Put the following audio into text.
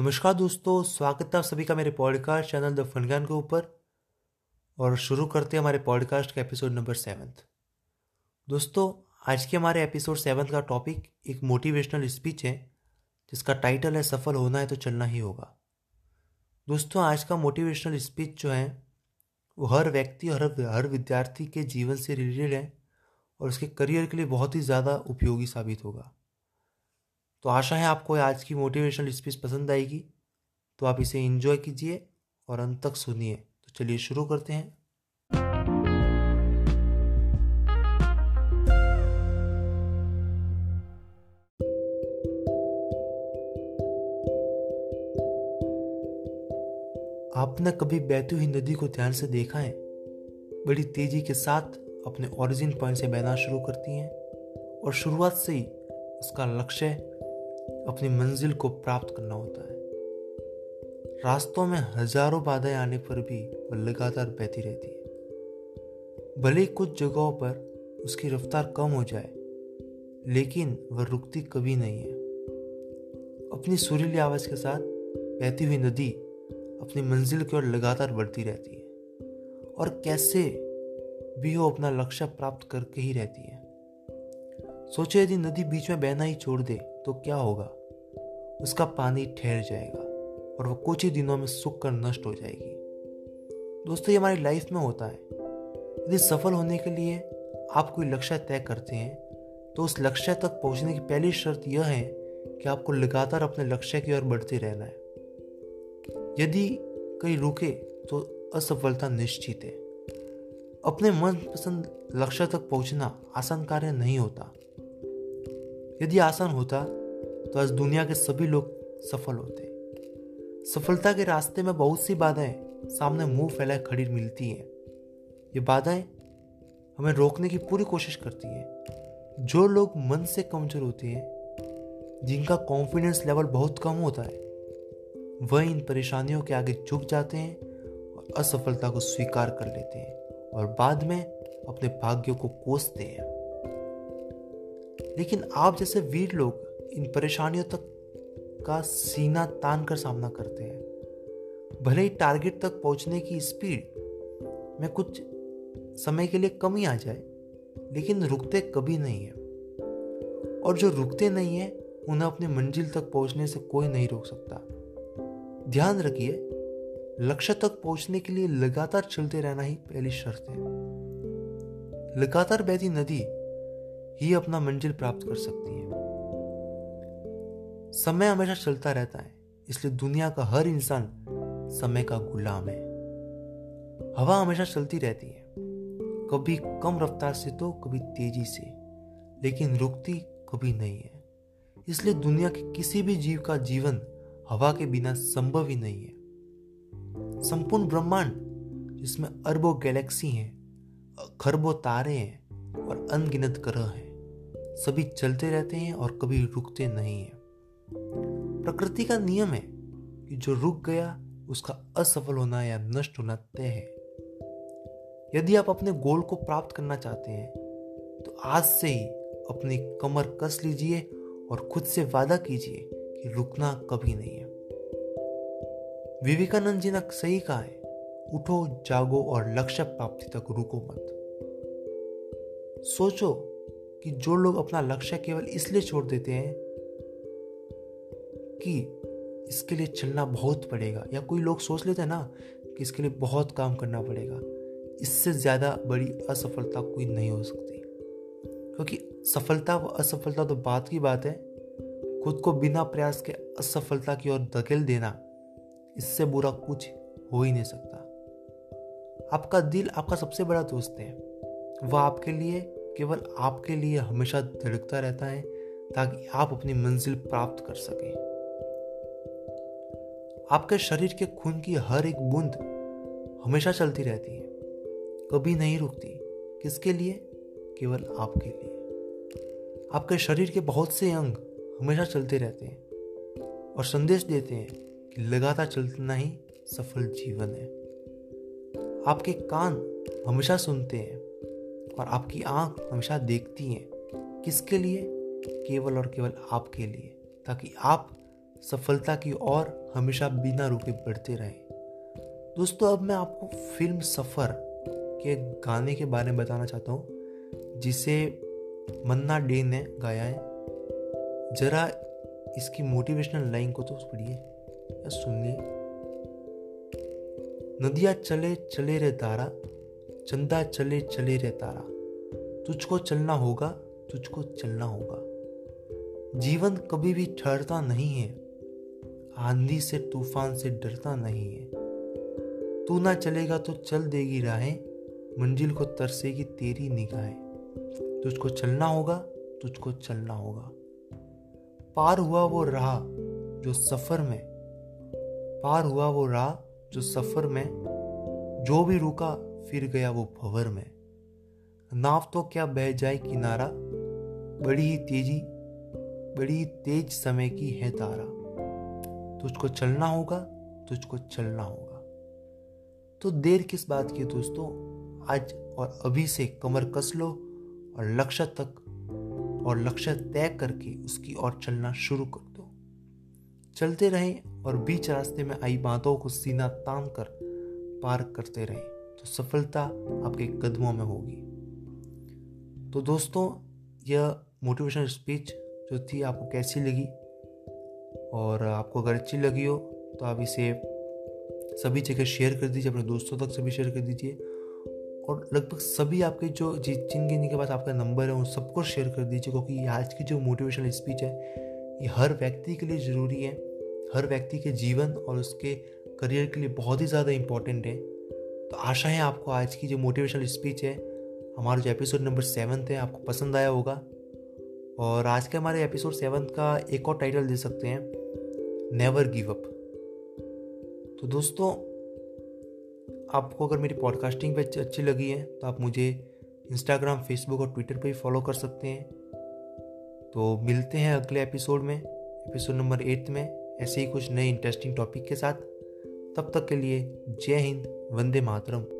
नमस्कार दोस्तों, स्वागत है आप सभी का मेरे पॉडकास्ट चैनल द फनगान के ऊपर। और शुरू करते हैं हमारे पॉडकास्ट का एपिसोड नंबर सेवन्थ दोस्तों, आज के हमारे एपिसोड सेवन्थ का टॉपिक एक मोटिवेशनल स्पीच है, जिसका टाइटल है सफल होना है तो चलना ही होगा। दोस्तों, आज का मोटिवेशनल स्पीच जो है, वो हर व्यक्ति और हर हर विद्यार्थी के जीवन से रिलेटेड है, और उसके करियर के लिए बहुत ही ज़्यादा उपयोगी साबित होगा। तो आशा है आपको आज की मोटिवेशनल स्पीच पसंद आएगी। तो आप इसे एंजॉय कीजिए और अंत तक सुनिए। तो चलिए शुरू करते हैं। आपने कभी बहती हुई नदी को ध्यान से देखा है? बड़ी तेज़ी के साथ अपने ओरिजिन पॉइंट से बहना शुरू करती हैं और शुरुआत से ही उसका लक्ष्य अपनी मंजिल को प्राप्त करना होता है। रास्तों में हज़ारों बाधाएँ आने पर भी वह लगातार बहती रहती है। भले कुछ जगहों पर उसकी रफ्तार कम हो जाए, लेकिन वह रुकती कभी नहीं है। अपनी सुरीली आवाज़ के साथ बहती हुई नदी अपनी मंजिल की ओर लगातार बढ़ती रहती है, और कैसे भी वो अपना लक्ष्य प्राप्त करके ही रहती है। सोचे यदि नदी बीच में बहना ही छोड़ दे तो क्या होगा? उसका पानी ठहर जाएगा और वह कुछ ही दिनों में सूख कर नष्ट हो जाएगी। दोस्तों, ये हमारी लाइफ में होता है। यदि सफल होने के लिए आप कोई लक्ष्य तय करते हैं तो उस लक्ष्य तक पहुँचने की पहली शर्त यह है कि आपको लगातार अपने लक्ष्य की ओर बढ़ते रहना है। यदि कहीं रुके तो असफलता निश्चित है। अपने मनपसंद लक्ष्य तक पहुँचना आसान कार्य नहीं होता। यदि आसान होता तो आज दुनिया के सभी लोग सफल होते। सफलता के रास्ते में बहुत सी बाधाएँ सामने मुँह फैलाए खड़ी मिलती हैं। ये बाधाएँ हमें रोकने की पूरी कोशिश करती हैं। जो लोग मन से कमज़ोर होते हैं, जिनका कॉन्फिडेंस लेवल बहुत कम होता है, वह इन परेशानियों के आगे झुक जाते हैं और असफलता को स्वीकार कर लेते हैं और बाद में अपने भाग्यों को कोसते हैं। लेकिन आप जैसे वीर लोग इन परेशानियों तक का सीना तान कर सामना करते हैं। भले ही टारगेट तक पहुँचने की स्पीड में कुछ समय के लिए कमी आ जाए, लेकिन रुकते कभी नहीं है। और जो रुकते नहीं है, उन्हें अपनी मंजिल तक पहुँचने से कोई नहीं रोक सकता। ध्यान रखिए, लक्ष्य तक पहुँचने के लिए लगातार चलते रहना ही पहली शर्त है। लगातार बहती नदी ही अपना मंजिल प्राप्त कर सकती है। समय हमेशा चलता रहता है, इसलिए दुनिया का हर इंसान समय का गुलाम है। हवा हमेशा चलती रहती है, कभी कम रफ्तार से तो कभी तेज़ी से, लेकिन रुकती कभी नहीं है। इसलिए दुनिया के किसी भी जीव का जीवन हवा के बिना संभव ही नहीं है। संपूर्ण ब्रह्मांड, जिसमें अरबों गैलेक्सी हैं, खरबों तारे हैं और अनगिनत ग्रह हैं सभी चलते रहते हैं और कभी रुकते नहीं हैं। प्रकृति का नियम है कि जो रुक गया, उसका असफल होना या नष्ट होना तय है। यदि आप अपने गोल को प्राप्त करना चाहते हैं तो आज से ही अपनी कमर कस लीजिए और खुद से वादा कीजिए कि रुकना कभी नहीं है। विवेकानंद जी ने सही कहा है, उठो, जागो और लक्ष्य प्राप्ति तक रुको मत। सोचो कि जो लोग अपना लक्ष्य केवल इसलिए छोड़ देते हैं कि इसके लिए चलना बहुत पड़ेगा। या कोई लोग सोच लेते हैं ना कि इसके लिए बहुत काम करना पड़ेगा। इससे ज़्यादा बड़ी असफलता कोई नहीं हो सकती। क्योंकि सफलता व असफलता तो बात की बात है। खुद को बिना प्रयास के असफलता की ओर धकेल देना, इससे बुरा कुछ हो ही नहीं सकता। आपका दिल आपका सबसे बड़ा दोस्त है। वह आपके लिए केवल आपके लिए हमेशा धड़कता रहता है ताकि आप अपनी मंजिल प्राप्त कर सकें। आपके शरीर के खून की हर एक बूंद हमेशा चलती रहती है, कभी नहीं रुकती। किसके लिए? केवल आपके लिए। आपके शरीर के बहुत से अंग हमेशा चलते रहते हैं और संदेश देते हैं कि लगातार चलना ही सफल जीवन है। आपके कान हमेशा सुनते हैं और आपकी आँख हमेशा देखती हैं किसके लिए? केवल और केवल आपके लिए, ताकि आप सफलता की ओर हमेशा बिना रुके बढ़ते रहे। दोस्तों, अब मैं आपको फ़िल्म सफ़र के गाने के बारे में बताना चाहता हूँ, जिसे मन्ना डे ने गाया है। जरा इसकी मोटिवेशनल लाइन को तो पढ़िए या सुनिए। नदिया चले चले रे तारा चंदा चले चले रे तारा। तुझको चलना होगा, तुझको चलना होगा। जीवन कभी भी ठहरता नहीं है। आंधी से, तूफ़ान से डरता नहीं है। तू ना चलेगा तो चल देगी राहें, मंजिल को तरसेगी तेरी निगाहें। तुझको चलना होगा, तुझको चलना होगा। पार हुआ वो राह जो सफ़र में, पार हुआ वो राह जो सफ़र में, जो भी रुका फिर गया वो भवर में। नाव तो क्या बह जाए किनारा? बड़ी ही तेज़ी, बड़ी तेज समय की है तारा। तुझको चलना होगा, तुझको चलना होगा। तो देर किस बात की दोस्तों? आज और अभी से कमर कस लो और लक्ष्य तक और लक्ष्य तय करके उसकी ओर चलना शुरू कर दो। चलते रहें और बीच रास्ते में आई बातों को सीना तान कर पार करते रहें। तो सफलता आपके कदमों में होगी। तो दोस्तों, यह मोटिवेशनल स्पीच जो थी आपको कैसी लगी? और आपको अगर अच्छी लगी हो तो आप इसे सभी जगह शेयर कर दीजिए, अपने दोस्तों तक सभी शेयर कर दीजिए। और लगभग सभी आपके जो जिन गिनने के पास आपका नंबर है, उन सबको शेयर कर दीजिए, क्योंकि आज की जो मोटिवेशनल स्पीच है, ये हर व्यक्ति के लिए ज़रूरी है। हर व्यक्ति के जीवन और उसके करियर के लिए बहुत ही ज़्यादा इम्पोर्टेंट है। तो आशा है आपको आज की जो मोटिवेशनल स्पीच है, हमारा जो एपिसोड नंबर सेवन्थ है, आपको पसंद आया होगा। और आज के हमारे एपिसोड सेवन्थ का एक और टाइटल दे सकते हैं नेवर गिव अप तो दोस्तों, आपको अगर मेरी पॉडकास्टिंग पे अच्छी लगी है तो आप मुझे इंस्टाग्राम फेसबुक और ट्विटर पे भी फॉलो कर सकते हैं। तो मिलते हैं अगले एपिसोड में एपिसोड नंबर एट में, ऐसे ही कुछ नए इंटरेस्टिंग टॉपिक के साथ। तब तक के लिए जय हिंद वंदे मातरम।